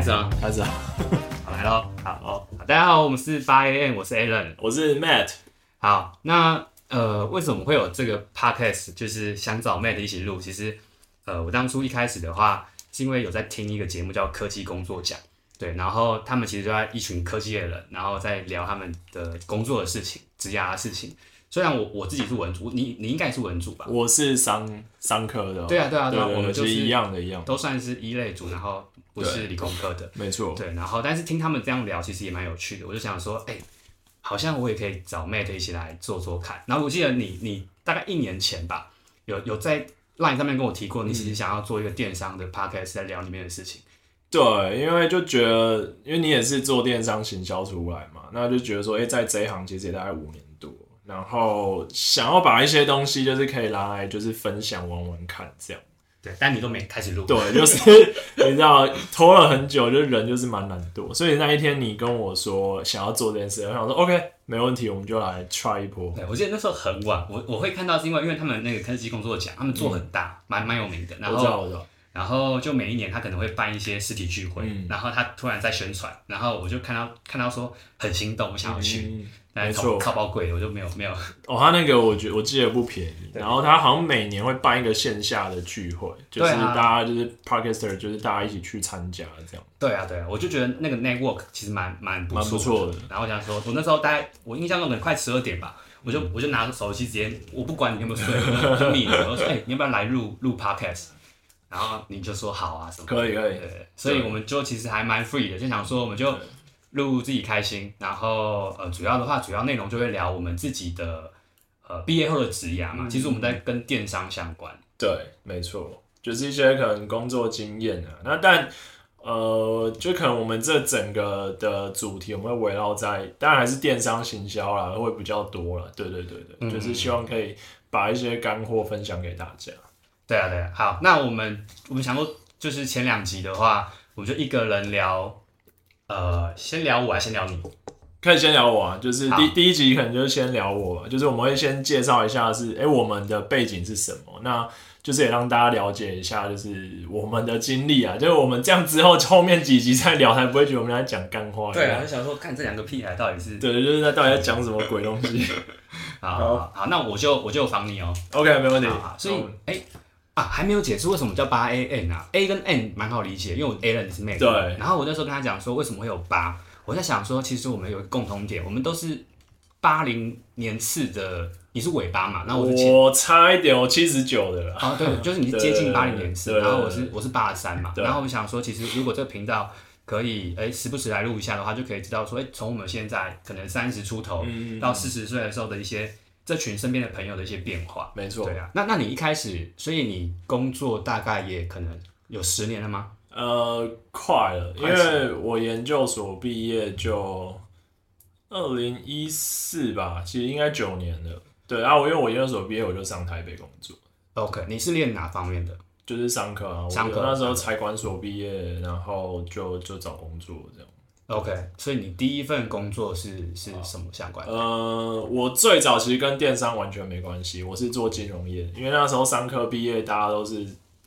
开始啊，开始啊，好来喽，好哦，大家好，我们是八 AM，我是 Alan，我是 Matt，好，那呃，为什么会有这个 Podcast？就是想找 Matt 一起录。其实，呃，我当初一开始的话，是因为有在听一个节目叫《科技工作奖》，对，然后他们其实就在一群科技的人，然后在聊他们的工作的事情、职涯的事情。虽然我我自己是文组，你你应该也是文组吧？我是商商科的。对啊，对啊，对啊，我们就是一样的，一样，都算是一类组，然后不是理工科的，没错。对，然后但是听他们这样聊，其实也蛮有趣的。我就想说，哎、欸，好像我也可以找 Mate 一起来做做看。然后我记得你你大概一年前吧，有有在 Line 上面跟我提过，你其实想要做一个电商的 Podcast 在聊里面的事情。对，因为就觉得，因为你也是做电商行销出来嘛，那就觉得说，哎、欸，在这一行其实也大概五年。然后想要把一些东西，就是可以拿来，就是分享玩玩看这样。对，但你都没开始录。对，就是你知道拖了很久，就是人就是蛮懒惰。所以那一天你跟我说想要做这件事，我想说 OK，没问题，我们就来 try 一波。对，我记得那时候很晚，我我会看到是因为因为他们那个科技工作奖，他们做很大，蛮、嗯、蛮有名的。然后我知道，我知道。然后就每一年他可能会办一些实体聚会，嗯、然后他突然在宣传，然后我就看到看到说很心动，我想要去。嗯没错，靠包贵，我就没有没有。哦，他那个我觉我记得不便宜，然后他好像每年会办一个线下的聚会，就是大家就是 Podcaster，就是大家一起去参加这样。对啊，对啊，我就觉得那个 network 其实蛮蛮不错的。然后我想说，我那时候大概我印象中可能快十二点吧，我就我就拿着手机直接，我不管你有没有睡，我就 你了，我说哎、欸，你要不要来录录 Podcast？然后你就说好啊什么。可以可以。对，所以我们就其实还蛮 free 的，就想说我们就。录自己开心，然后呃，主要的话，主要内容就会聊我们自己的呃毕业后的职涯嘛。其实我们在跟电商相关。对，没错，就是一些可能工作经验啊。那但呃，就可能我们这整个的主题，我们会围绕在，当然还是电商行销啦，会比较多了。对对对对，嗯、就是希望可以把一些干货分享给大家。对啊对啊，好，那我们我们想说，就是前两集的话，我们就一个人聊。呃，先聊我还是先聊你？可以先聊我啊，就是第第一集可能就是先聊我吧，就是我们会先介绍一下是，哎、欸，我们的背景是什么，那就是也让大家了解一下，就是我们的经历啊，就是我们这样之后后面几集再聊，才不会觉得我们在讲干话。对啊，就想说看这两个屁孩到底是，对，就是在到底在讲什么鬼东西。好好，那我就我就防你哦、喔。OK，没问题。所以，哎、欸。啊，还没有解释为什么叫八 A N 啊？A 跟 N 蛮好理解，因为我 Alan 是妹。对。然后我那时候跟他讲说，为什么会有八？我在想说，其实我们有一个共同点，我们都是八零年次的。你是尾巴嘛？那我是前。我差一点，我七十九的了。啊，对，就是你是接近八零年次，然后我是我是八十三嘛。然后我想说，其实如果这个频道可以哎、欸、时不时来录一下的话，就可以知道说，哎、欸，从我们现在可能三十出头到四十岁的时候的一些。这群身边的朋友的一些变化，没错，对啊。那那你一开始，所以你工作大概也可能有十年了吗？呃，快了，因为我研究所毕业就二零一四吧，其实应该九年了。对啊，我因为我研究所毕业，我就上台北工作。OK，你是练哪方面的？就是商科啊，商科。那时候财管所毕业，然后就就找工作这样。OK，所以你第一份工作是是什么相关的？呃，我最早其实跟电商完全没关系，我是做金融业，因为那时候商科毕业，大家都是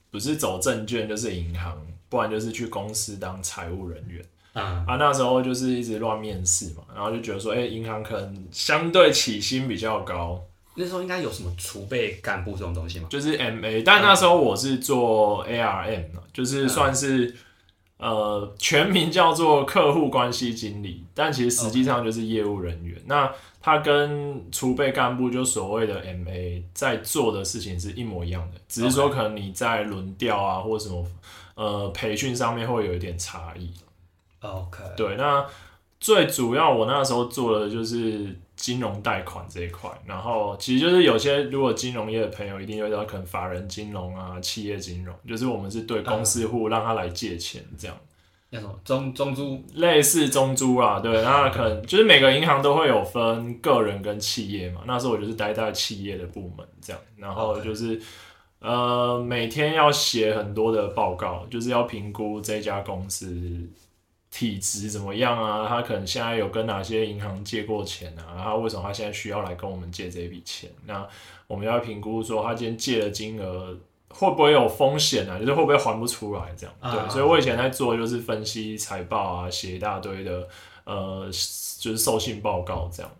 不是走证券就是银行，不然就是去公司当财务人员。嗯、啊，那时候就是一直乱面试嘛，然后就觉得说，哎、欸，银行可能相对起薪比较高。那时候应该有什么储备干部这种东西吗？就是 MA，但那时候我是做 ARM，就是算是。嗯呃，全名叫做客户关系经理，但其实实际上就是业务人员。那他跟储备干部就所谓的 MA 在做的事情是一模一样的，只是说可能你在轮调啊或什么呃培训上面会有一点差异。OK，对，那最主要我那时候做的就是金融贷款这一块，然后其实就是有些如果金融业的朋友一定会知道，可能法人金融啊、企业金融，就是我们是对公司户让他来借钱这样。那种中中租类似中租啊，对，那可能就是每个银行都会有分个人跟企业嘛。那时候我就是待在企业的部门这样，然后就是。呃，每天要写很多的报告，就是要评估这家公司体质怎么样啊？他可能现在有跟哪些银行借过钱啊？然后为什么他现在需要来跟我们借这笔钱？那我们要评估说他今天借的金额会不会有风险啊？就是会不会还不出来这样？对，啊、所以我以前在做就是分析财报啊，写一大堆的呃，就是授信报告这样。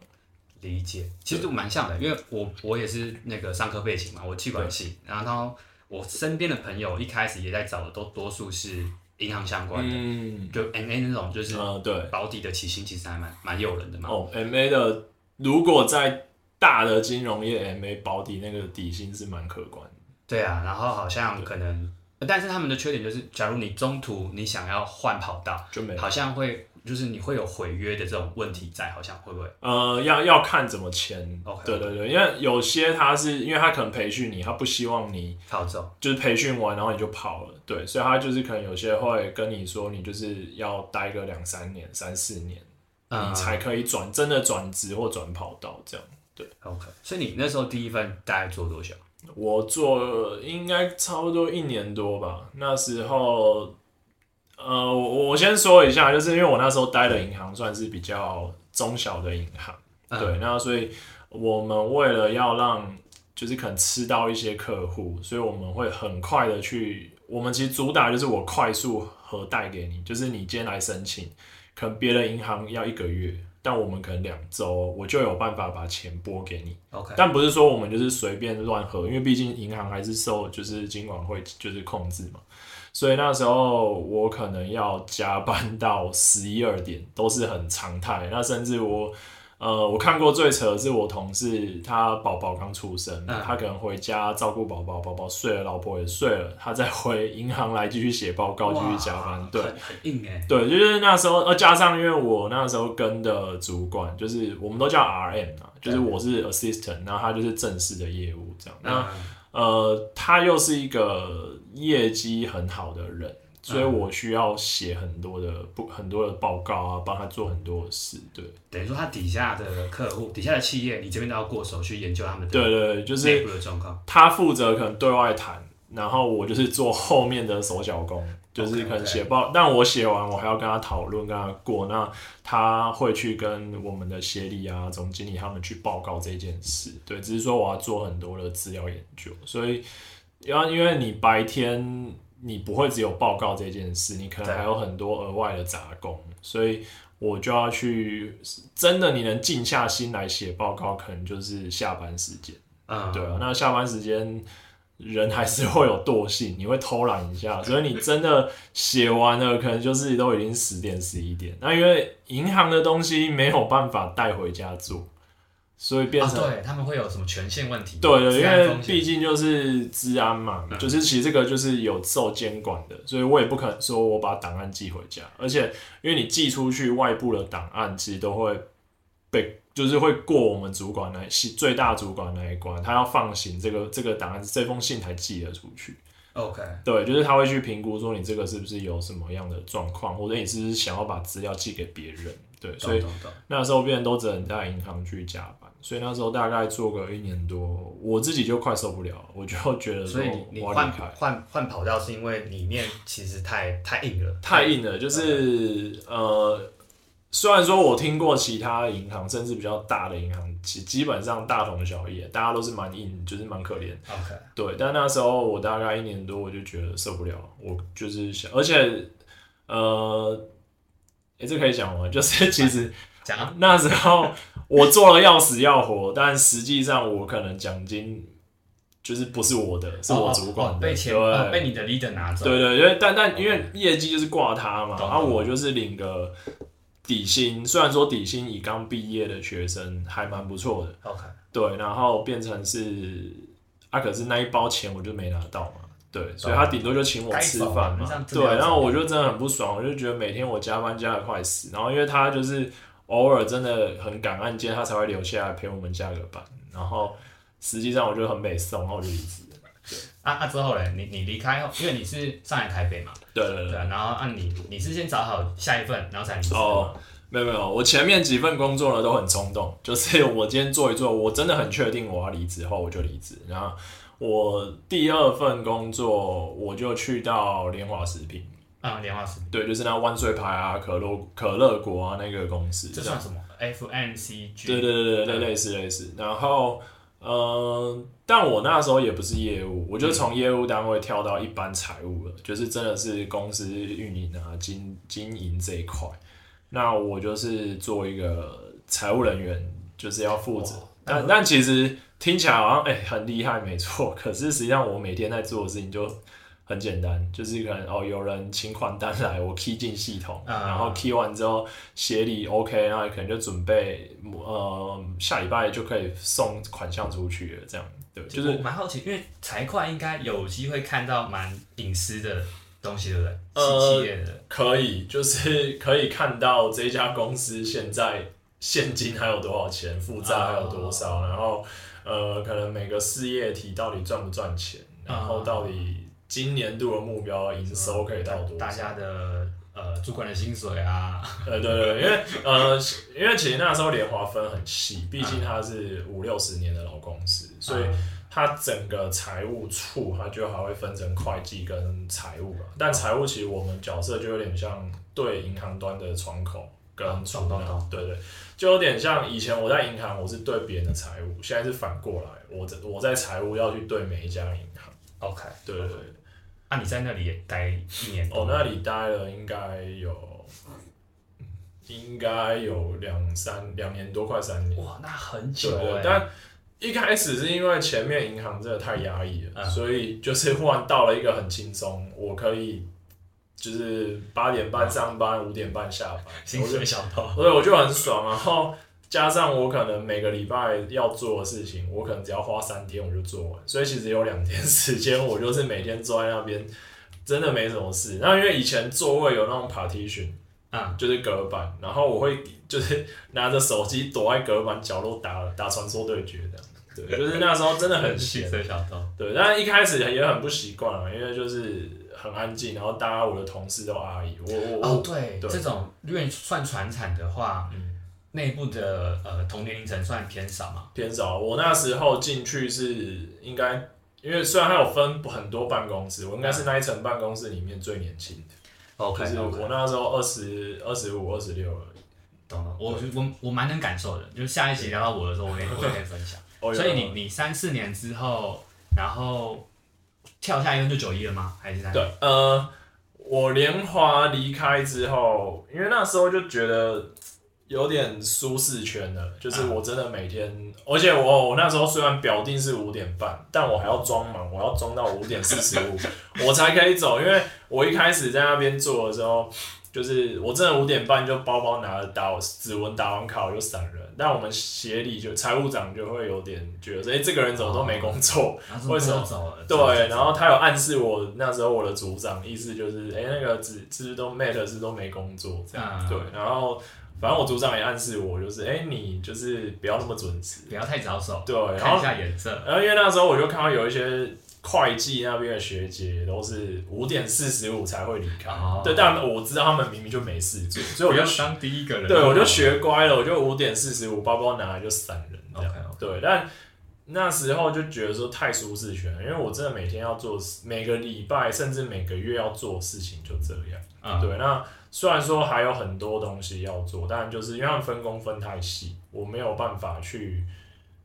理解，其实就蛮像的，因为我我也是那个商科背景嘛，我气管系，对然后我身边的朋友一开始也在找的，都多数是银行相关的，嗯，就 M A 那种，就是呃，对，保底的起薪其实还蛮蛮诱人的嘛。哦，M A 的如果在大的金融业，M A 保底那个底薪是蛮可观的。对啊，然后好像可能，但是他们的缺点就是，假如你中途你想要换跑道，就没好像会。就是你会有毁约的这种问题在，好像会不会？呃，要要看怎么签。Okay, 对对对，因为有些他是因为他可能培训你，他不希望你跑走，就是培训完然后你就跑了。对，所以他就是可能有些会跟你说，你就是要待个两三年、三四年，嗯、你才可以转真的转职或转跑道这样。对，OK。所以你那时候第一份大概做多久？我做应该差不多一年多吧，那时候。呃，我我先说一下，就是因为我那时候待的银行算是比较中小的银行，嗯、对，那所以我们为了要让就是可能吃到一些客户，所以我们会很快的去，我们其实主打就是我快速核贷给你，就是你今天来申请，可能别的银行要一个月，但我们可能两周我就有办法把钱拨给你。OK，但不是说我们就是随便乱核，因为毕竟银行还是受就是金管会就是控制嘛。所以那时候我可能要加班到十一二点，都是很常态。那甚至我，呃，我看过最扯的是我同事，他宝宝刚出生，嗯、他可能回家照顾宝宝，宝宝睡了，老婆也睡了，他再回银行来继续写报告，继续加班。对，很硬哎。对，就是那时候，呃，加上因为我那时候跟的主管，就是我们都叫 RM 啊，就是我是 assistant，然后他就是正式的业务这样。那、嗯呃，他又是一个业绩很好的人，所以我需要写很多的不很多的报告啊，帮他做很多的事。对，等于说他底下的客户、底下的企业，你这边都要过手去研究他们的对对对，就是内部的状况。他负责可能对外谈，然后我就是做后面的手脚工。就是可能写报，okay, okay. 但我写完我还要跟他讨论，跟他过，那他会去跟我们的协理啊、总经理他们去报告这件事。对，只是说我要做很多的资料研究，所以要因为你白天你不会只有报告这件事，你可能还有很多额外的杂工，所以我就要去真的你能静下心来写报告，可能就是下班时间。嗯，对啊，那下班时间。人还是会有惰性，你会偷懒一下，所以你真的写完了，可能就是都已经十点十一点。那因为银行的东西没有办法带回家做，所以变成、啊、对他们会有什么权限问题？对对，因为毕竟就是治安嘛，嗯、就是其实这个就是有受监管的，所以我也不可能说我把档案寄回家，而且因为你寄出去外部的档案，其实都会被。就是会过我们主管那最大主管那一关，他要放行这个这个档案，这封信才寄得出去。OK，对，就是他会去评估说你这个是不是有什么样的状况，或者你是不是想要把资料寄给别人。对，所以那时候别人都只能在银行去加班，所以那时候大概做个一年多，我自己就快受不了，我就觉得说所以你换换换跑道是因为里面其实太太硬了，太硬了，就是呃。虽然说我听过其他银行，甚至比较大的银行，其基本上大同小异，大家都是蛮硬，就是蛮可怜。OK，对。但那时候我大概一年多，我就觉得受不了，我就是想，而且，呃，也、欸，这可以讲吗？就是其实讲那时候我做了要死要活，但实际上我可能奖金就是不是我的，是我主管的，被钱对被你的 leader 拿走。对对，因为但但因为业绩就是挂他嘛，然后我就是领个。底薪虽然说底薪以刚毕业的学生还蛮不错的，OK，对，然后变成是啊，可是那一包钱我就没拿到嘛，对，所以他顶多就请我吃饭嘛，对，然后我就真的很不爽，我就觉得每天我加班加的快死，然后因为他就是偶尔真的很赶案件，他才会留下来陪我们加个班。然后实际上我就很美送，然后我就离职了。对啊啊之后嘞，你你离开后，因为你是上海台北嘛，对对对，对啊，然后啊你你是先找好下一份，然后才离职。哦，没有没有，我前面几份工作呢都很冲动，就是我今天做一做，我真的很确定我要离职后我就离职。然后我第二份工作我就去到联华食品。啊，莲花食品。对，就是那万岁牌啊，可乐可乐果啊那个公司。这算什么？FNCG。对对对对，类似类似。然后，嗯、呃，但我那时候也不是业务，我就从业务单位跳到一般财务了，嗯、就是真的是公司运营啊、经经营这一块。那我就是做一个财务人员，就是要负责。但但其实听起来好像哎、欸、很厉害，没错。可是实际上我每天在做的事情就。很简单，就是可能哦，有人请款单来，我 key 进系统，嗯、然后 key 完之后协理 OK，然后可能就准备呃下礼拜就可以送款项出去了，这样对，就是我蛮好奇，因为财会应该有机会看到蛮隐私的东西，对不对？呃，可以，就是可以看到这家公司现在现金还有多少钱，负债还有多少，哦、然后呃，可能每个事业体到底赚不赚钱，然后到底。今年度的目标营收可以到多少？大家的呃主管的薪水啊，呃对对，因为呃 因为其实那时候联华分很细，毕竟它是五六十年的老公司，嗯、所以它整个财务处它就还会分成会计跟财务了。但财务其实我们角色就有点像对银行端的窗口跟对，对对，就有点像以前我在银行我是对别人的财务，现在是反过来，我在我在财务要去对每一家银行。OK，对对对。那、啊、你在那里也待一年多？哦，那里待了应该有，应该有两三两年多，快三年。哇，那很久哎。但一开始是因为前面银行真的太压抑了，嗯、所以就是忽然到了一个很轻松，我可以就是八点半上班，五、嗯、点半下班，薪水小偷。所以我就很爽，然后。加上我可能每个礼拜要做的事情，我可能只要花三天我就做完，所以其实有两天时间，我就是每天坐在那边，真的没什么事。那因为以前座位有那种 partition 啊，就是隔板，然后我会就是拿着手机躲在隔板角落打打传说对决这样，对，就是那时候真的很闲。对，但一开始也很不习惯啊，因为就是很安静，然后大家我的同事都阿姨，我我哦对，对这种因为算传产的话，嗯。内部的呃同年龄层算偏少嘛？偏少。我那时候进去是应该，因为虽然它有分很多办公室，我应该是那一层办公室里面最年轻的。OK，就是我那时候二十二十五、二十六而已。懂了，我我我蛮能感受的。就是下一集聊到我的时候，我跟我跟你 分享。所以你你三四年之后，然后跳下一个就九一了吗？还是对？呃，我联华离开之后，因为那时候就觉得。有点舒适圈了，就是我真的每天，嗯、而且我我那时候虽然表定是五点半，但我还要装忙，我要装到五点四十五，我才可以走，因为我一开始在那边做的时候，就是我真的五点半就包包拿着打指纹打完卡我就闪人，但我们协理就财务长就会有点觉得，哎、欸，这个人怎么都没工作，哦、为什么？对，然后他有暗示我那时候我的组长意思就是，哎、欸，那个只只都 mate 是都没工作这样，嗯、对，然后。反正我组长也暗示我，就是哎、欸，你就是不要那么准时，不要太早走，对，看一下颜色。然后因为那时候我就看到有一些会计那边的学姐都是五点四十五才会离开，哦、对，但我知道他们明明就没事做，所以我就当第一个人，对，我就学乖了，我就五点四十五包包拿来就散人这样，okay, okay. 对，但那时候就觉得说太舒适圈了，因为我真的每天要做，每个礼拜甚至每个月要做事情就这样，嗯、对，那。虽然说还有很多东西要做，但就是因为他们分工分太细，我没有办法去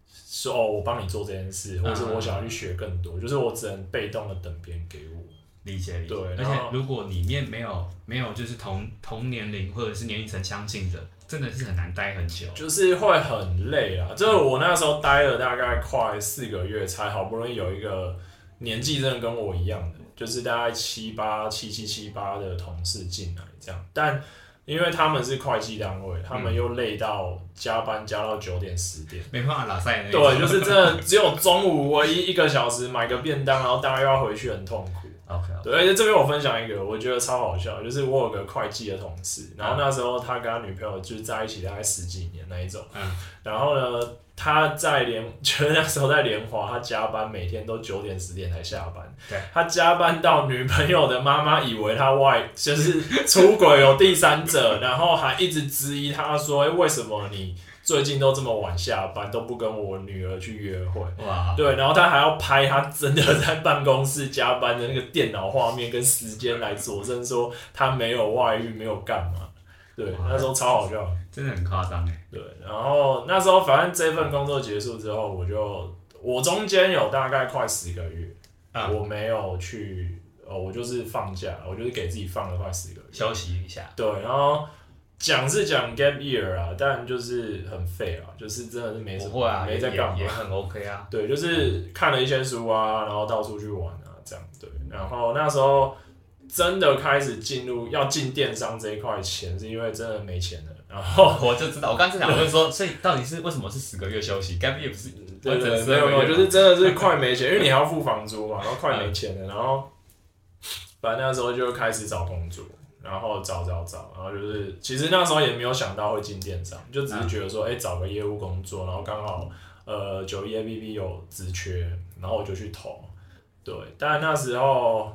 说哦，我帮你做这件事，或者我想要去学更多，嗯、就是我只能被动的等别人给我。理解理解。对，而且如果里面没有没有就是同同年龄或者是年龄层相近的，真的是很难待很久，就是会很累啊。就是我那时候待了大概快四个月，才好不容易有一个年纪真的跟我一样的。就是大概七八七七七八的同事进来这样，但因为他们是会计单位，他们又累到加班加到九点十点，没办法拉赛。对，就是真的只有中午唯一一个小时买个便当，然后大家又要回去，很痛苦。OK，, okay. 对，而且这边我分享一个，我觉得超好笑，就是我有个会计的同事，然后那时候他跟他女朋友就是在一起大概十几年那一种，嗯，然后呢，他在联，就是那时候在联华，他加班每天都九点十点才下班，对，他加班到女朋友的妈妈以为他外 就是出轨有第三者，然后还一直质疑他说，哎，为什么你？最近都这么晚下班，都不跟我女儿去约会。哇，对，然后他还要拍他真的在办公室加班的那个电脑画面跟时间来佐证说他没有外遇，没有干嘛。对，那时候超好笑，真的很夸张哎。对，然后那时候反正这份工作结束之后，我就我中间有大概快十个月，嗯、我没有去，哦，我就是放假，我就是给自己放了快十个月，休息一下。对，然后。讲是讲 gap year 啊，但就是很废啊，就是真的是没什么，啊，没在干嘛，也很 OK 啊。对，就是看了一些书啊，然后到处去玩啊，这样对。然后那时候真的开始进入要进电商这一块钱，是因为真的没钱了。然后 我就知道，我刚才讲就是说，所以到底是为什么是十个月休息？gap year 不是？对对，没有没有，就是真的是快没钱，因为你还要付房租嘛，然后快没钱了，然后反正那时候就开始找工作。然后找找找，然后就是其实那时候也没有想到会进电商，就只是觉得说，哎、嗯，找个业务工作，然后刚好呃九一 APP 有职缺，然后我就去投。对，但那时候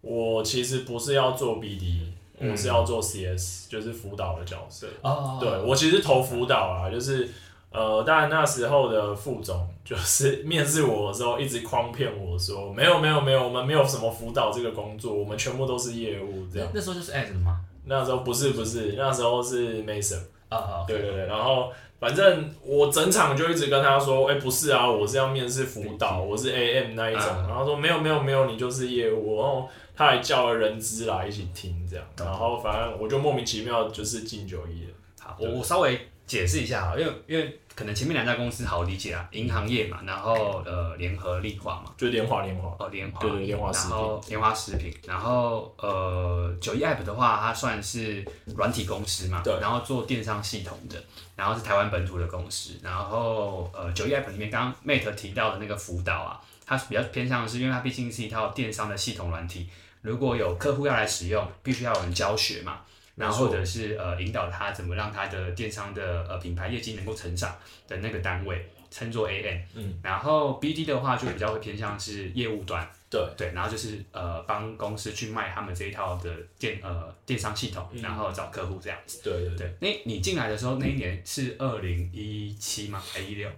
我其实不是要做 BD，我是要做 CS，、嗯、就是辅导的角色。哦。对，我其实投辅导啊，就是。呃，当然那时候的副总就是 面试我的时候，一直诓骗我说，没有没有没有，我们没有什么辅导这个工作，我们全部都是业务这样。那时候就是 AS 吗？那时候不是不是，那时候是 Mason。啊啊，对对对，然后反正我整场就一直跟他说，哎、欸，不是啊，我是要面试辅导，我是 AM 那一种。然后说没有没有没有，你就是业务。然后他还叫了人资来一起听这样，然后反正我就莫名其妙就是进九一了。好，我我稍微解释一下啊，因为因为。可能前面两家公司好理解啊，银行业嘛，然后呃联合利华嘛，就联华联华。哦联华，对对联华食品，然后联华食品，然后呃九一 App 的话，它算是软体公司嘛，对，然后做电商系统的，然后是台湾本土的公司，然后呃九一 App 里面刚刚 Mate 提到的那个辅导啊，它比较偏向的是，因为它毕竟是一套电商的系统软体，如果有客户要来使用，必须要有人教学嘛。然后或者是呃引导他怎么让他的电商的呃品牌业绩能够成长的那个单位称作 AM，嗯，然后 BD 的话就比较会偏向是业务端，对对，然后就是呃帮公司去卖他们这一套的电呃电商系统，然后找客户这样子，对对对。那你进来的时候那一年是二零一七吗？还一六？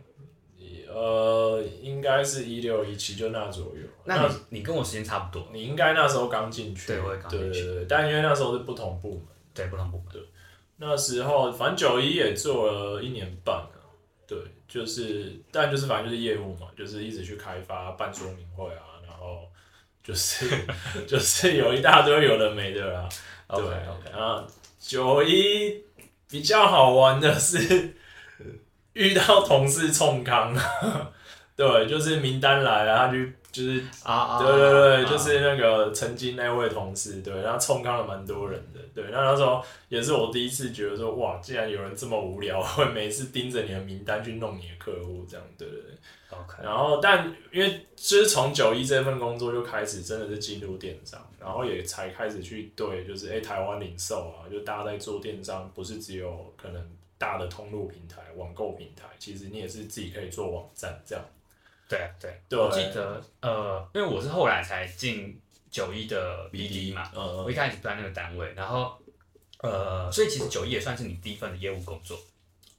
呃，应该是一六一七，就那左右。那你你跟我时间差不多，你应该那时候刚进去，对，我也刚进去，对对对，但因为那时候是不同部门。对，不同部门。对，那时候反正九一也做了一年半了。对，就是，但就是反正就是业务嘛，就是一直去开发、办说明会啊，然后就是 就是有一大堆有的没的啦。对 OK OK。然后九一比较好玩的是 遇到同事冲康，对，就是名单来了，他就。就是啊啊，对对对，啊、就是那个曾经那位同事，对，然后冲康了蛮多人的，对，那那时候也是我第一次觉得说，哇，竟然有人这么无聊，会每次盯着你的名单去弄你的客户，这样，对对对。然后，但因为就是从九一这份工作就开始，真的是进入电商，然后也才开始去对，就是哎、欸，台湾零售啊，就大家在做电商，不是只有可能大的通路平台、网购平台，其实你也是自己可以做网站这样。对对，对。我记得呃，因为我是后来才进九一的 BD 嘛，嗯，我一开始不在那个单位，然后呃，所以其实九一也算是你第一份的业务工作，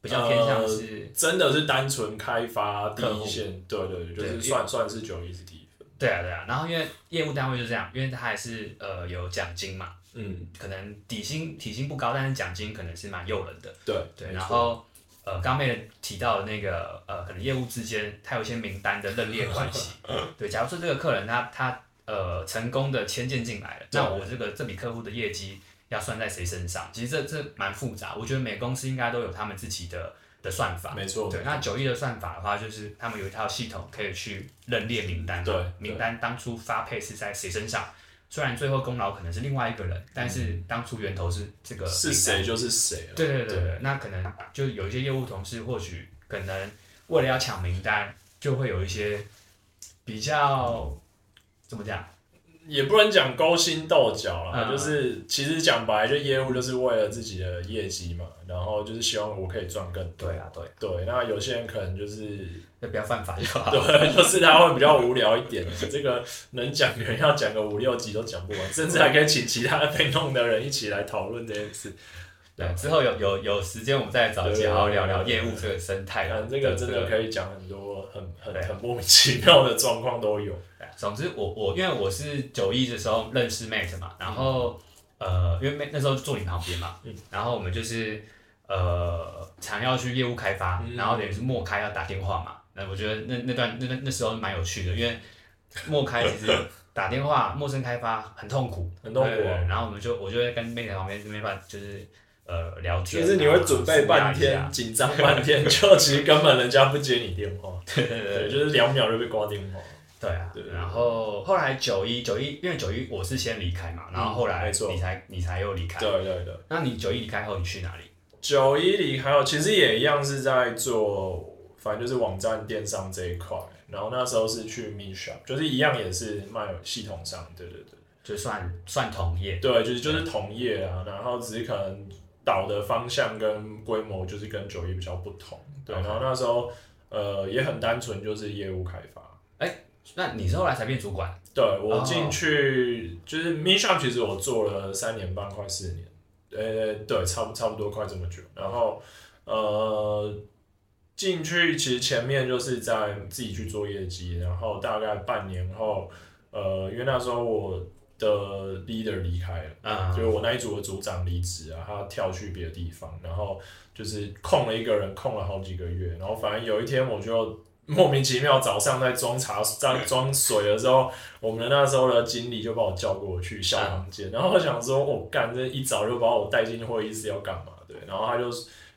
比较偏向是、呃、真的是单纯开发第一线，对对对，就是算算是九一是第一份，对啊对啊，然后因为业务单位就这样，因为它还是呃有奖金嘛，嗯，可能底薪底薪不高，但是奖金可能是蛮诱人的，对对，然后。呃，刚妹提到的那个呃，可能业务之间它有一些名单的认列关系。对，假如说这个客人他他呃成功的签件进来了，那我这个这笔客户的业绩要算在谁身上？其实这这蛮复杂，我觉得每个公司应该都有他们自己的的算法。没错。对，那九亿的算法的话，就是他们有一套系统可以去认列名单。对。名单当初发配是在谁身上？虽然最后功劳可能是另外一个人，嗯、但是当初源头是这个是谁就是谁。了对对对，对那可能就有一些业务同事，或许可能为了要抢名单，就会有一些比较怎么讲？也不能讲勾心斗角啦，嗯、就是其实讲白，就业务就是为了自己的业绩嘛，然后就是希望我可以赚更多。对啊，对对。那有些人可能就是就不要犯法就好。对，就是他会比较无聊一点。这个能讲的人要讲个五六集都讲不完，甚至还可以请其他被弄的人一起来讨论这件事。对，之后有有有时间我们再找机会好好聊聊业务这个生态。嗯，这个真的可以讲很多很很很莫名其妙的状况都有。总之我，我我因为我是九一的时候认识 Matt 嘛，然后、嗯、呃，因为 Matt 那时候坐你旁边嘛，嗯、然后我们就是呃，常要去业务开发，嗯、然后等于是陌开要打电话嘛，那我觉得那那段那那那时候蛮有趣的，因为陌开其实打电话陌生开发很痛苦，很痛苦、啊。然后我们就我就会跟 Matt 旁边没办法，就是呃聊天，其实你会准备半天，紧张半天，就其实根本人家不接你电话，对对对，就是两秒就被挂电话。对啊，对，然后后来九一九一，因为九一我是先离开嘛，然后后来你才你才又离开。对对对。那你九一离开后，你去哪里？九一离开后，其实也一样是在做，反正就是网站电商这一块。然后那时候是去 Me Shop，就是一样也是卖系统上，对对对，就算算同业。对，就是就是同业啊，然后只是可能导的方向跟规模就是跟九一比较不同。对，然后那时候呃也很单纯，就是业务开发。哎。那你是后来才变主管？对，我进去、oh. 就是 Meetup，其实我做了三年半，快四年。呃、欸，对，差不差不多快这么久。然后呃，进去其实前面就是在自己去做业绩，然后大概半年后，呃，因为那时候我的 leader 离开了，啊、uh，huh. 就是我那一组的组长离职啊，他跳去别的地方，然后就是空了一个人，空了好几个月，然后反正有一天我就。莫名其妙，早上在装茶、在装水的时候，我们那时候的经理就把我叫过去小房间，然后我想说，我、哦、干这一早就把我带进会议室要干嘛？对，然后他就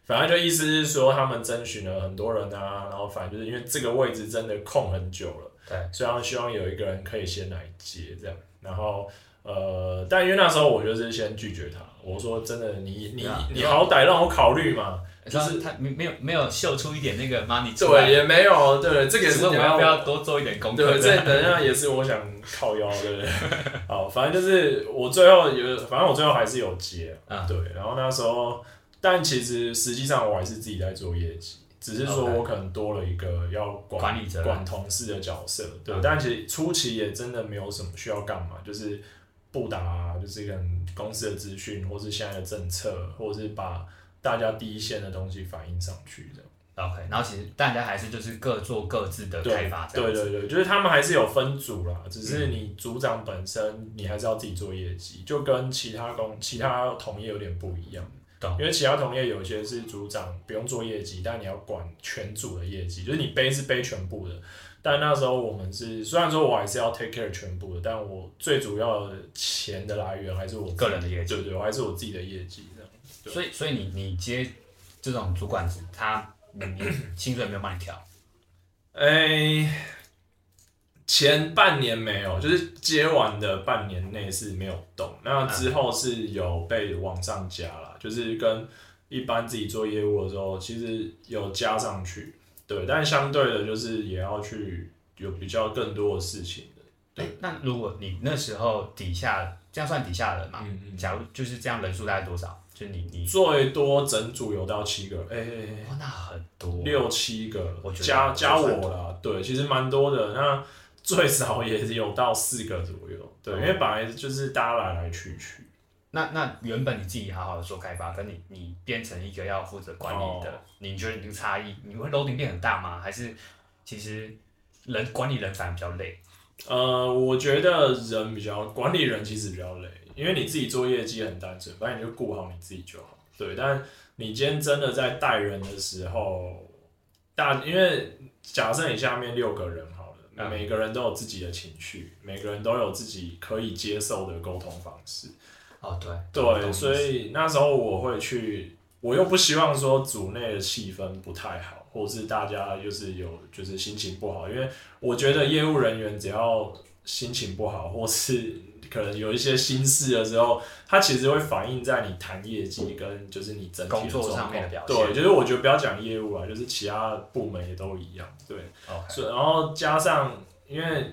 反正就意思是说，他们征询了很多人啊，然后反正就是因为这个位置真的空很久了，对，所以他们希望有一个人可以先来接这样，然后呃，但因为那时候我就是先拒绝他，我说真的，你你你好歹让我考虑嘛。就是他没没有没有秀出一点那个 money 出来，对，也没有，对，这个也是我要不要多做一点功课？对，这等一下也是我想靠腰，对不对？好，反正就是我最后有，反正我最后还是有接，啊，对。然后那时候，但其实实际上我还是自己在做业绩，只是说我可能多了一个要管管理者、管同事的角色，对。但其实初期也真的没有什么需要干嘛，就是布达，就是跟公司的资讯，或是现在的政策，或者是把。大家第一线的东西反映上去的，OK，然后其实大家还是就是各做各自的开发，对对对，就是他们还是有分组啦，只是你组长本身你还是要自己做业绩，就跟其他公其他同业有点不一样，懂因为其他同业有些是组长不用做业绩，但你要管全组的业绩，就是你背是背全部的，但那时候我们是虽然说我还是要 take care 全部的，但我最主要的钱的来源还是我个人的业绩，对对，我还是我自己的业绩。所以，所以你你接这种主管职，他你你薪水没有帮你调？哎、欸，前半年没有，就是接完的半年内是没有动。那之后是有被往上加了，嗯、就是跟一般自己做业务的时候，其实有加上去。对，但相对的，就是也要去有比较更多的事情的。对，欸、那如果你那时候底下这样算底下人嘛？嗯嗯。假如就是这样，人数大概多少？就你你最多整组有到七个，哎、欸，哇，那很多，六七个，我觉得加加我了，对，其实蛮多的。那最少也有到四个左右，对，嗯、因为本来就是大家来来去去。那那原本你自己好好的做开发，跟你你变成一个要负责管理的，哦、你觉得你这个差异，你会 loading 变很大吗？还是其实人管理人反而比较累？呃，我觉得人比较管理人其实比较累。因为你自己做业绩很单纯，反正你就顾好你自己就好。对，但你今天真的在带人的时候，大因为假设你下面六个人嗯、每个人都有自己的情绪，每个人都有自己可以接受的沟通方式。哦，对，对，所以那时候我会去，我又不希望说组内的气氛不太好，或是大家就是有就是心情不好，因为我觉得业务人员只要心情不好，或是可能有一些心事的时候，它其实会反映在你谈业绩跟就是你整体的工作上面的表现。对，就是我觉得不要讲业务啊，就是其他部门也都一样。对，所以 Okay. 然后加上，因为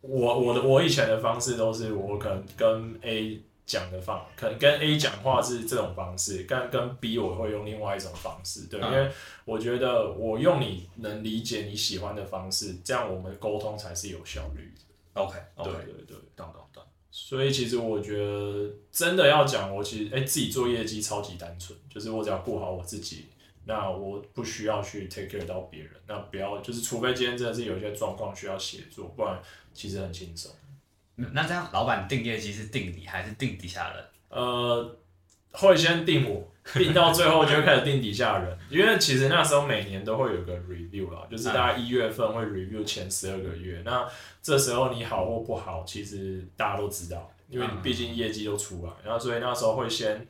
我我的我以前的方式都是我可能跟 A 讲的方，可能跟 A 讲话是这种方式，但跟 B 我会用另外一种方式，对，嗯、因为我觉得我用你能理解你喜欢的方式，这样我们沟通才是有效率的。OK，, okay 对对对，懂懂懂。所以其实我觉得真的要讲，我其实哎、欸、自己做业绩超级单纯，就是我只要顾好我自己。那我不需要去 take care 到别人，那不要就是，除非今天真的是有一些状况需要协作，不然其实很轻松。那这样，老板定业绩是定你还是定底下人？呃，会先定我，定到最后就会开始定底下人，因为其实那时候每年都会有个 review 啦，就是大概一月份会 review 前十二个月，那这时候你好或不好，其实大家都知道，因为你毕竟业绩都出来，然后所以那时候会先。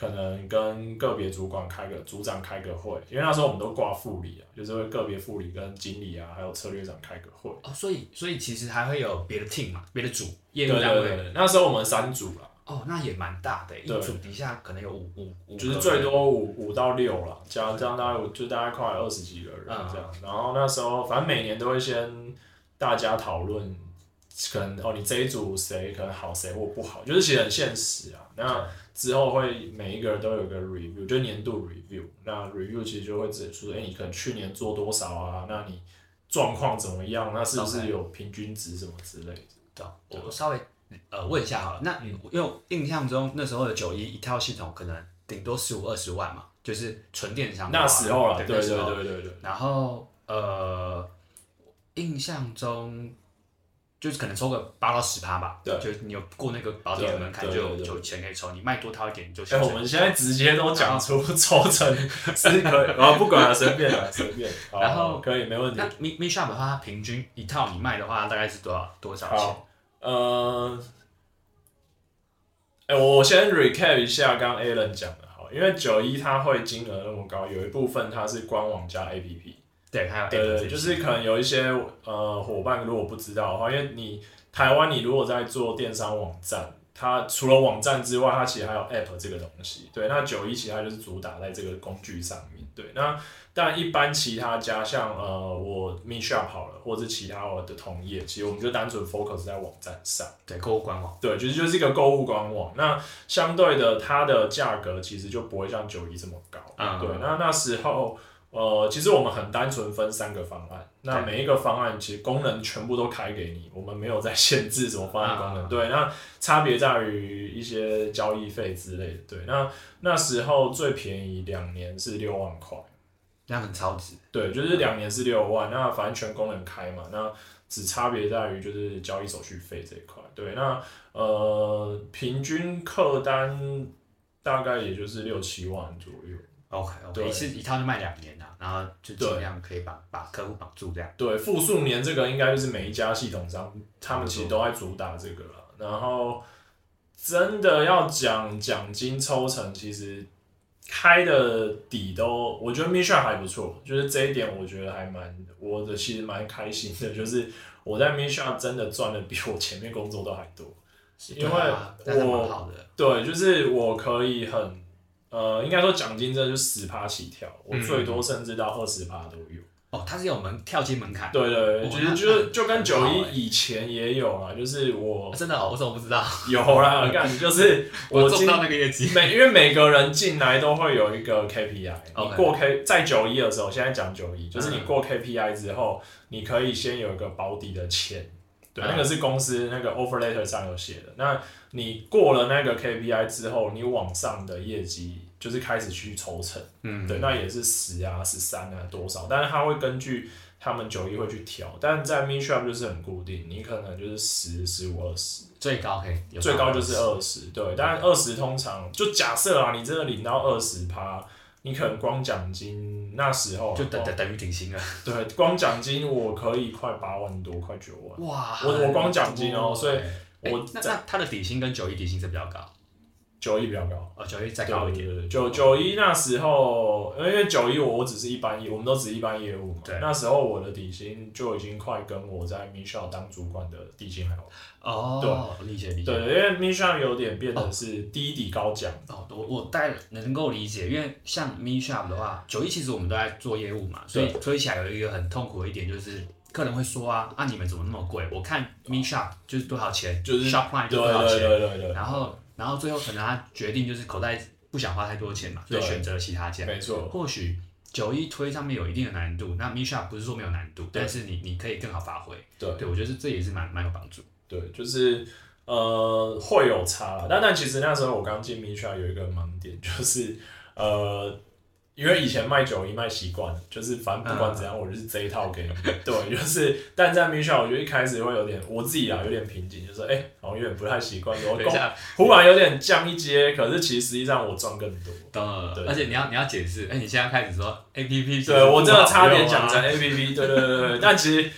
可能跟个别主管开个组长开个会，因为那时候我们都挂副理啊，就是会个别副理跟经理啊，还有策略长开个会。哦，所以所以其实还会有别的 team 嘛，别的组业务单位。那时候我们三组了。哦，那也蛮大的，一组底下可能有五五五，就是最多五五到六了，这样这样大概就大概快二十几个人这样。嗯、然后那时候反正每年都会先大家讨论，可能哦你这一组谁可能好谁或不好，就是其实很现实啊。那之后会每一个人都有个 review，就年度 review。那 review 其实就会指出，哎、欸，你可能去年做多少啊？那你状况怎么样？那是不是有平均值什么之类的？对，我稍微呃问一下好了。那因为印象中那时候的九一一套系统可能顶多十五二十万嘛，就是纯电商。那时候了，对对对对对，对。然后呃，印象中。就是可能抽个八到十趴吧，对，就你有过那个保底的门槛，就就钱可以抽，你卖多套一点就行。哎，我们现在直接都讲出 抽成是可以，然后不管了，随便了，随便。然后可以没问题。那 Mid Shop 的话，它平均一套你卖的话，大概是多少多少钱？呃，哎，我先 recap 一下刚刚 Alan 讲的，好，因为九一它会金额那么高，有一部分它是官网加 APP。对，还有对对，就是可能有一些呃伙伴如果不知道的话，因为你台湾你如果在做电商网站，它除了网站之外，它其实还有 App 这个东西。对，那九一其他就是主打在这个工具上面。对，那但一般其他家像呃我 MidShop 好了，或者其他我的同业，其实我们就单纯 focus 在网站上。对，购物官网。对，就是就是一个购物官网。那相对的，它的价格其实就不会像九一这么高。嗯。对，那那时候。呃，其实我们很单纯分三个方案，那每一个方案其实功能全部都开给你，我们没有在限制什么方案功能。对，那差别在于一些交易费之类的。对，那那时候最便宜两年是六万块，那很超值。对，就是两年是六万，那反正全功能开嘛，那只差别在于就是交易手续费这一块。对，那呃，平均客单大概也就是六七万左右。OK，对，一次一套就卖两年呐，然后就尽量可以把把客户绑住这样。对，复数年这个应该就是每一家系统商他们其实都在主打这个了。然后真的要讲奖金抽成，其实开的底都，我觉得 Mission 还不错，就是这一点我觉得还蛮，我的其实蛮开心的，就是我在 Mission 真的赚的比我前面工作都还多，因为我对，就是我可以很。呃，应该说奖金真的就十趴起跳，我最多甚至到二十趴都有。哦，它是有门跳进门槛。对对对，其实就就跟九一以前也有啊，就是我真的哦，我怎么不知道？有啦，我感觉就是 我中到那个业绩。每因为每个人进来都会有一个 KPI，你过 K 在九一的时候，现在讲九一，就是你过 KPI 之后，你可以先有一个保底的钱，对，那个是公司那个 offer letter 上有写的。那你过了那个 KPI 之后，你往上的业绩就是开始去抽成，嗯，对，那也是十啊、十三啊多少，但是他会根据他们九一会去调，但在 MidShop 就是很固定，你可能就是十、十五、二十，最高可以，最高就是二十，对，但二十通常就假设啊，你真的领到二十趴，你可能光奖金那时候就等等等于底薪了，对，光奖金我可以快八万多，快九万，哇，我我光奖金哦、喔，所以。我、欸、那那他的底薪跟九一底薪是比较高，九一比较高，哦，九一再高一点。对对对，九九一那时候，因为九一我我只是一般业，我们都只是一般业务嘛。对。那时候我的底薪就已经快跟我在 Michelle 当主管的底薪还有。哦。对，理解理解。对，因为 Michelle 有点变得是低底高奖。哦，我我大概能够理解，因为像 Michelle 的话，九一其实我们都在做业务嘛，所以推起来有一个很痛苦的一点就是。客人会说啊，啊你们怎么那么贵？我看 MeShop 就是多少钱，就是 Shopline 就多少钱，对对对对，然后然后最后可能他决定就是口袋不想花太多钱嘛，所以选择了其他家。没错。或许九一推上面有一定的难度，那 MeShop 不是说没有难度，但是你你可以更好发挥。对，对我觉得这也是蛮蛮有帮助。对，就是呃会有差，但但其实那时候我刚进 MeShop 有一个盲点，就是呃。因为以前卖九一卖习惯了，就是反正不管怎样，我就是这一套给你。嗯、对，就是，但在 Mishop 我觉得一开始会有点，我自己啊有点瓶颈，就是哎、欸，好像有点不太习惯，我忽然有点降一阶，可是其实实际上我赚更多。懂对，而且你要你要解释，哎、欸，你现在开始说 A P P，对我真的差点讲成 A P P，对对对对，但其实，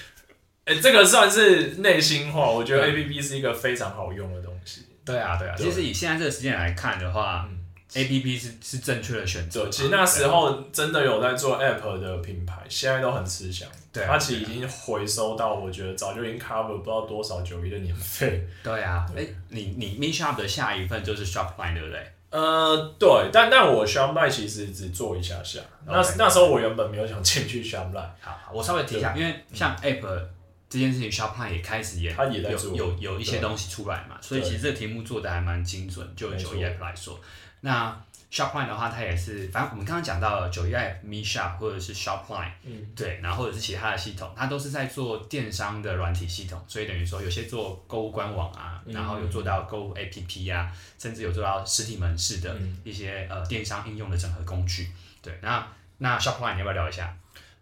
哎、欸，这个算是内心话，我觉得 A P P 是一个非常好用的东西。对啊对啊，其实以现在这个时间来看的话。嗯 A P P 是是正确的选择。其实那时候真的有在做 App 的品牌，现在都很吃香。对，它其实已经回收到，我觉得早就已经 cover 不知道多少九一的年费。对啊，哎、欸，你你 m i s h o p 的下一份就是 Shopline 对不对？呃，对，但但我 Shopline 其实只做一下下。那那时候我原本没有想进去 Shopline。好，我稍微提一下，因为像 App 这件事情，Shopline 也开始也他也在做，有有，有一些东西出来嘛，所以其实这个题目做的还蛮精准，就九一 App 来说。那 Shopline 的话，它也是，反正我们刚刚讲到了九一 App、MeShop 或者是 Shopline，嗯，对，然后或者是其他的系统，它都是在做电商的软体系统，所以等于说有些做购物官网啊，然后有做到购物 APP 啊，甚至有做到实体门市的一些呃电商应用的整合工具。对，那那 Shopline 你要不要聊一下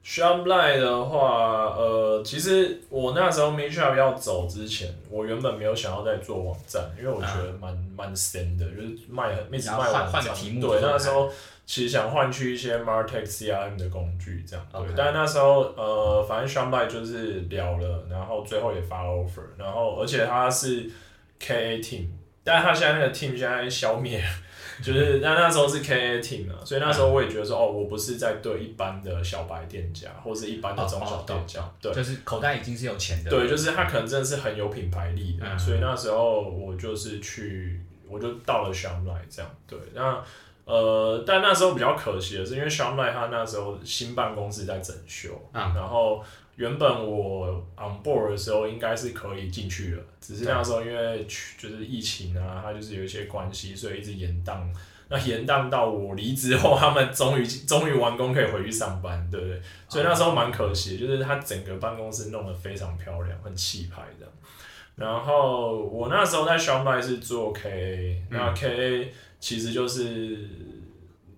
？Shopline 的话，呃，其实我那时候 MeShop 要走之前，我原本没有想要再做网站，因为我觉得蛮蛮闲的，就是卖很一直卖网站。对，那时候其实想换去一些 Martech CRM 的工具，这样。对，但那时候呃，反正 Shopline 就是聊了，然后最后也发 offer，然后而且他是 KA team，但是他现在那个 team 现在消灭了。就是那那时候是 KA team 啊，所以那时候我也觉得说，哦，我不是在对一般的小白店家，或是一般的中小店家，对，就是口袋已经是有钱的，对，就是他可能真的是很有品牌力的，嗯、所以那时候我就是去，我就到了 Shopline 这样，对，那呃，但那时候比较可惜的是，因为 Shopline 他那时候新办公室在整修，嗯、然后。原本我 on board 的时候应该是可以进去了，只是那时候因为就是疫情啊，它就是有一些关系，所以一直延宕。那延宕到我离职后，他们终于终于完工可以回去上班，对不对？所以那时候蛮可惜，就是他整个办公室弄得非常漂亮，很气派的。然后我那时候在 Shopline 是做 KA，那 KA 其实就是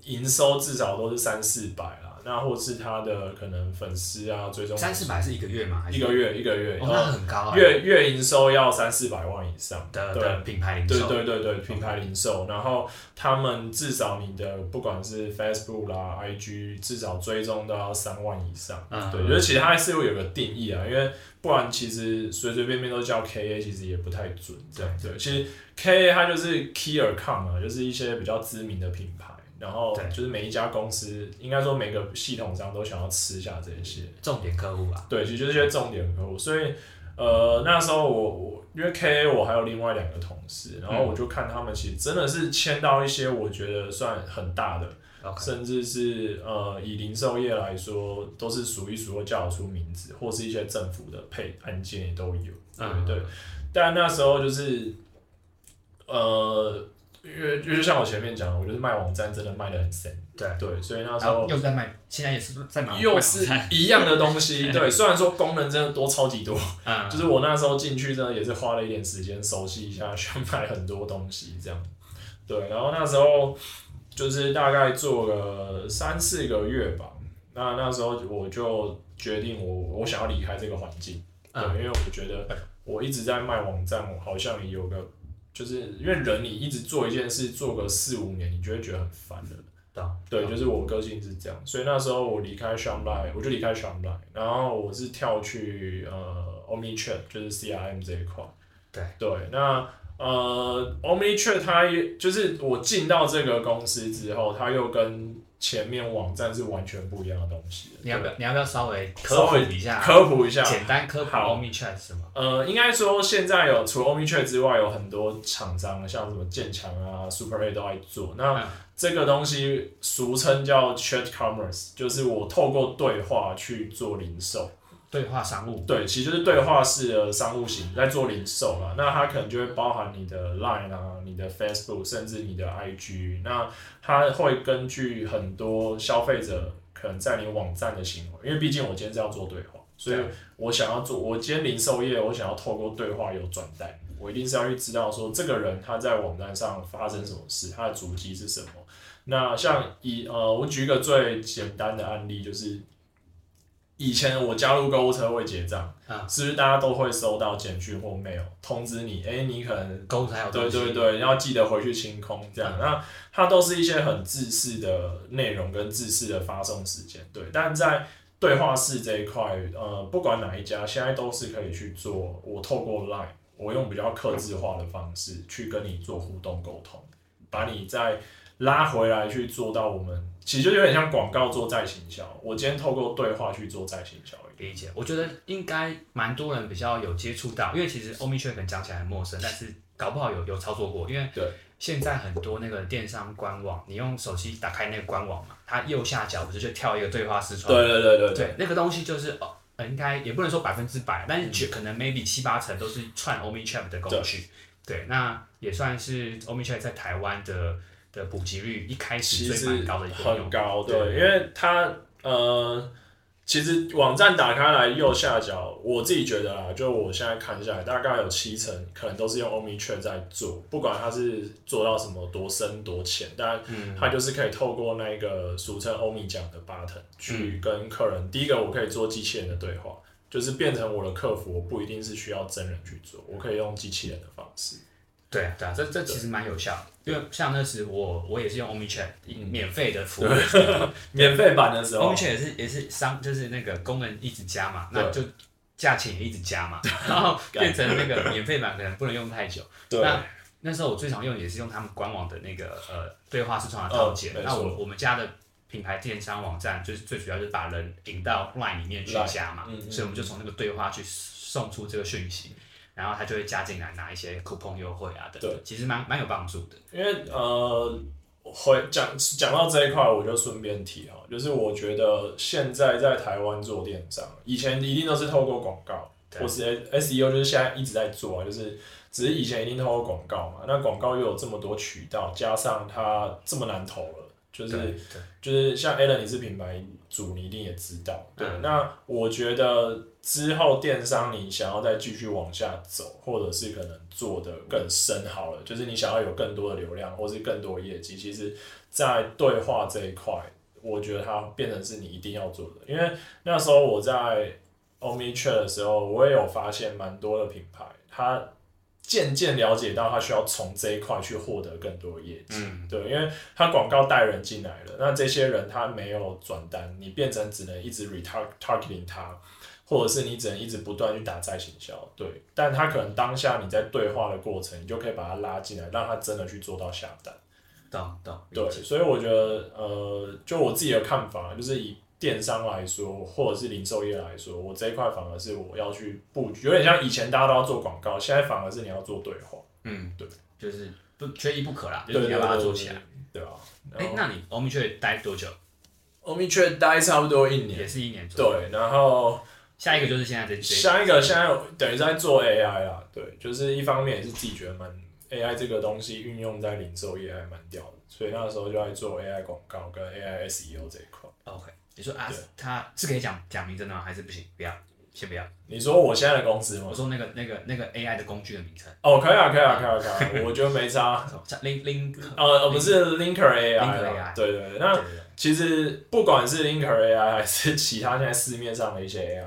营收至少都是三四百啦。那或是他的可能粉丝啊，追踪三四百是一个月吗？还是一个月一个月，哦，那很高啊！月月营收要三四百万以上的对品牌零售，对对对对品牌零售。然后他们至少你的不管是 Facebook 啦、IG，至少追踪都要三万以上。嗯，对，觉得其实它还是会有个定义啊，因为不然其实随随便便都叫 KA，其实也不太准。这样对，其实 KA 它就是 Key Account 啊，就是一些比较知名的品牌。然后就是每一家公司，应该说每个系统上都想要吃下这些重点客户吧。对，其实就是些重点客户。所以，呃，那时候我我因为 KA 我还有另外两个同事，然后我就看他们其实真的是签到一些我觉得算很大的，嗯、甚至是呃以零售业来说都是数一数二叫得出名字，或是一些政府的配案件也都有。嗯，对。但那时候就是呃。因为就是像我前面讲的，我觉得卖网站真的卖的很深，对。对，所以那时候又在卖，现在也是在卖，又是一样的东西，对，虽然说功能真的多超级多，嗯，就是我那时候进去真的也是花了一点时间熟悉一下，想买很多东西这样，对，然后那时候就是大概做了三四个月吧，那那时候我就决定我我想要离开这个环境，对，因为我觉得我一直在卖网站，我好像也有个。就是因为人，你一直做一件事做个四五年，你就会觉得很烦了。对，就是我个性是这样，所以那时候我离开 Shopline，我就离开 Shopline，然后我是跳去呃 Omnichannel，就是 CRM 这一块。对对，那呃，Omnichurch 它也就是我进到这个公司之后，它又跟前面网站是完全不一样的东西。你要不要你要不要稍微科普一下？科普一下，简单科普 Omnichurch 是什么？呃，应该说现在有除了 Omnichurch 之外，有很多厂商，像什么建强啊、Super A 都在做。那、嗯、这个东西俗称叫 Chat Commerce，就是我透过对话去做零售。对话商务，对，其实就是对话式的商务型在做零售啦。那它可能就会包含你的 Line 啊、你的 Facebook，甚至你的 IG。那它会根据很多消费者可能在你网站的行为，因为毕竟我今天是要做对话，所以我想要做，我今天零售业，我想要透过对话有转单，我一定是要去知道说这个人他在网站上发生什么事，他的足迹是什么。那像以呃，我举一个最简单的案例就是。以前我加入购物车会结账，啊，是不是大家都会收到简讯或 mail 通知你？哎、欸，你可能购物车有东西，对对对，要记得回去清空这样。嗯、那它都是一些很自私的内容跟自私的发送时间，对。但在对话式这一块，呃，不管哪一家，现在都是可以去做。我透过 Line，我用比较克制化的方式去跟你做互动沟通，把你再拉回来去做到我们。其实就有点像广告做再行销，我今天透过对话去做再行销。理解，我觉得应该蛮多人比较有接触到，因为其实 Omnichurch 可能讲起来很陌生，但是搞不好有有操作过。因为现在很多那个电商官网，你用手机打开那个官网嘛，它右下角不是就跳一个对话视窗？对对对对，对，那个东西就是哦，应该也不能说百分之百，但是可能 maybe 七八成都是串 Omnichurch 的工具。对，那也算是 Omnichurch 在台湾的。的普及率一开始其实高的一个很高，对，对因为它呃，其实网站打开来右下角，我自己觉得啊，就我现在看下来，大概有七成可能都是用 Omnichurch 在做，不管它是做到什么多深多浅，但它就是可以透过那个俗称欧米讲的 button 去跟客人，嗯、第一个我可以做机器人的对话，就是变成我的客服，我不一定是需要真人去做，我可以用机器人的方式。对啊，对啊，这这其实蛮有效的，因为像那时我我也是用 Omnichurch 免费的服务，免费版的时候，Omnichurch 也是也是商，就是那个功能一直加嘛，那就价钱也一直加嘛，然后变成那个免费版可能不能用太久。对，那那时候我最常用也是用他们官网的那个呃对话视窗的套件，那我我们家的品牌电商网站就是最主要就是把人引到 Line 里面去加嘛，所以我们就从那个对话去送出这个讯息。然后他就会加进来拿一些 coupon 优惠啊的，对，其实蛮蛮有帮助的。因为呃，会讲讲到这一块，我就顺便提哈，就是我觉得现在在台湾做电商，以前一定都是透过广告，或是 SEO，就是现在一直在做啊，就是只是以前一定透过广告嘛，那广告又有这么多渠道，加上它这么难投了。就是就是像 Alan，你是品牌主，你一定也知道。对，嗯、那我觉得之后电商你想要再继续往下走，或者是可能做得更深好了，就是你想要有更多的流量，或是更多业绩，其实，在对话这一块，我觉得它变成是你一定要做的。因为那时候我在 Omnichurch 的时候，我也有发现蛮多的品牌，它。渐渐了解到它需要从这一块去获得更多的业绩，嗯、对，因为它广告带人进来了，那这些人他没有转单，你变成只能一直 retargeting 他，或者是你只能一直不断去打再行销，对，但他可能当下你在对话的过程，你就可以把他拉进来，让他真的去做到下单，当当，对，所以我觉得，呃，就我自己的看法，就是以。电商来说，或者是零售业来说，我这一块反而是我要去布局，有点像以前大家都要做广告，现在反而是你要做对话。嗯，对，就是不缺一不可啦，就是你要把它做起来，对啊。哎、欸，那你 Omnichurch 待多久？Omnichurch 待差不多一年，也是一年左右。对，然后下一个就是现在这下一个现在等于在做 AI 啊，对，就是一方面也是自己觉得蛮 AI 这个东西运用在零售业还蛮屌的，所以那时候就在做 AI 广告跟 AI SEO 这一块。OK。你说啊，他是可以讲讲名字的吗？还是不行？不要，先不要。你说我现在的公司吗？我说那个那个那个 AI 的工具的名称。哦，可以啊，可以啊，可以啊，可以啊。我觉得没差。Link Link 呃呃，不是 Linker AI。对对对。那其实不管是 Linker AI 还是其他现在市面上的一些 AI，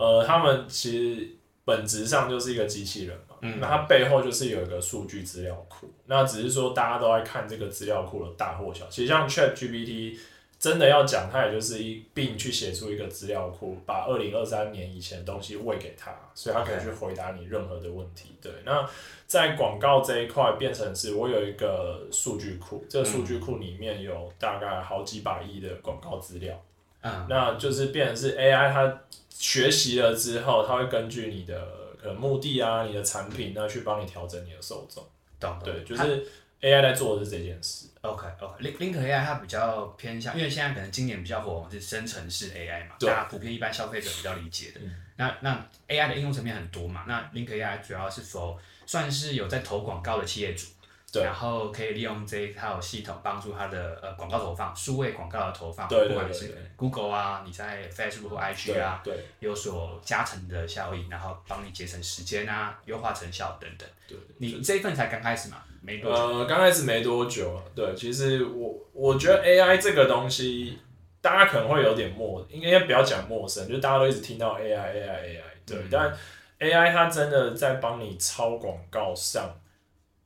呃，他们其实本质上就是一个机器人嘛。嗯。那它背后就是有一个数据资料库。那只是说大家都在看这个资料库的大或小。其实像 ChatGPT。真的要讲，它也就是一并去写出一个资料库，把二零二三年以前的东西喂给他，所以他可以去回答你任何的问题。对，那在广告这一块变成是我有一个数据库，这个数据库里面有大概好几百亿的广告资料。嗯，那就是变成是 AI，它学习了之后，它会根据你的可能目的啊，你的产品，那去帮你调整你的受众。懂，对，就是 AI 在做的是这件事。OK，OK，Link Link AI 它比较偏向，因为现在可能今年比较火是生成式 AI 嘛，大家普遍一般消费者比较理解的。嗯、那那 AI 的应用层面很多嘛，那 Link AI 主要是 for 算是有在投广告的企业主，对，然后可以利用这一套系统帮助他的呃广告投放，数位广告的投放，对对对对，不管是 Google 啊，你在 Facebook 或 IG 啊，有所加成的效益，然后帮你节省时间啊，优化成效等等。对，你这一份才刚开始嘛？没多久，呃，刚开始没多久啊。对，其实我我觉得 AI 这个东西，大家可能会有点陌，应该不要讲陌生，就大家都一直听到 AI AI AI。对，嗯、但 AI 它真的在帮你抄广告上，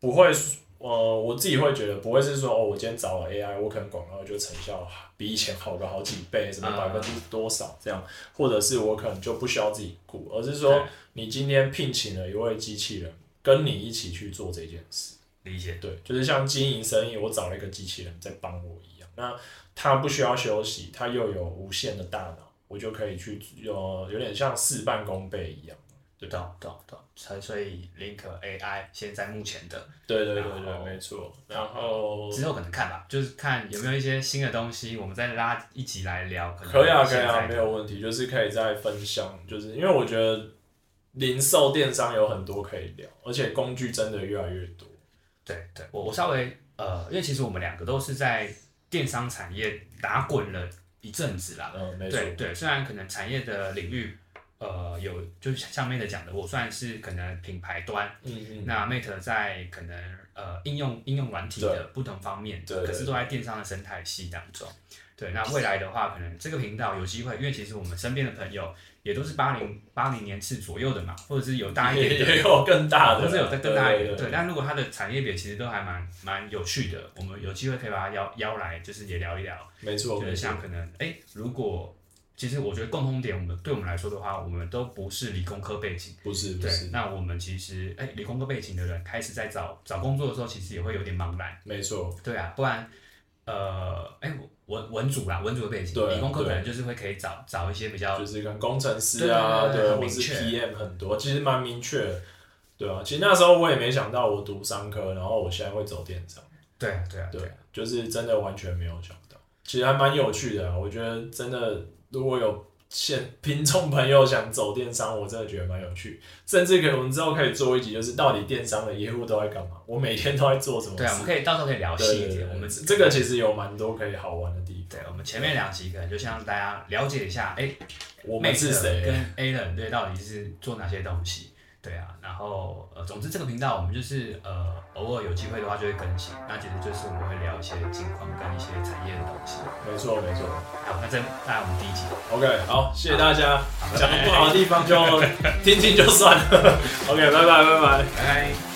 不会，呃，我自己会觉得不会是说哦，我今天找了 AI，我可能广告就成效比以前好个好几倍，什么百分之多少这样，嗯、或者是我可能就不需要自己顾，而是说你今天聘请了一位机器人跟你一起去做这件事。理解，对，就是像经营生意，我找了一个机器人在帮我一样。那他不需要休息，他又有无限的大脑，我就可以去有有点像事半功倍一样。对，懂懂懂。所以 Link AI 现在目前的，对对对对，没错。然后之后可能看吧，就是看有没有一些新的东西，我们再拉一起来聊。可，可以啊，可以啊，没有问题，就是可以再分享，就是因为我觉得零售电商有很多可以聊，而且工具真的越来越多。对对，我我稍微呃，因为其实我们两个都是在电商产业打滚了一阵子啦。嗯，没错。对对，虽然可能产业的领域呃有，就是像 Mate 讲的，我算是可能品牌端，嗯嗯，那 Mate 在可能呃应用应用软体的不同方面，对，可是都在电商的生态系当中。对，那未来的话，可能这个频道有机会，因为其实我们身边的朋友。也都是八零八零年次左右的嘛，或者是有大一点的，也有更大的，或者是有在更大一点的。对，但如果它的产业别其实都还蛮蛮有趣的，我们有机会可以把它邀邀来，就是也聊一聊。没错，就是像可能哎、欸，如果其实我觉得共通点，我们对我们来说的话，我们都不是理工科背景，不是，不是。那我们其实哎、欸，理工科背景的人开始在找找工作的时候，其实也会有点茫然。没错。对啊，不然呃，哎、欸。文文组啦，文组的背景，理工科可能就是会可以找找一些比较，就是跟工程师啊，对，或是 PM 很多，其实蛮明确，对啊，其实那时候我也没想到我读商科，然后我现在会走电商，对对啊，对，就是真的完全没有想到，其实还蛮有趣的啊，我觉得真的如果有。现听众朋友想走电商，我真的觉得蛮有趣，甚至可以我们之后可以做一集，就是到底电商的业务都在干嘛？我每天都在做什么？对啊，我们可以到时候可以聊细一点。我们这个其实有蛮多可以好玩的地方。对，我们前面两集可能就像大家了解一下，哎、欸，我们是谁？跟 Alan 对，到底是做哪些东西？对啊，然后呃，总之这个频道我们就是呃，偶尔有机会的话就会更新。那其实就是我们会聊一些近况跟一些产业的东西。没错没错。好，那这大概我们第一集。OK，好，谢谢大家。讲的不好的地方就听听就算了。OK，拜拜拜拜拜拜。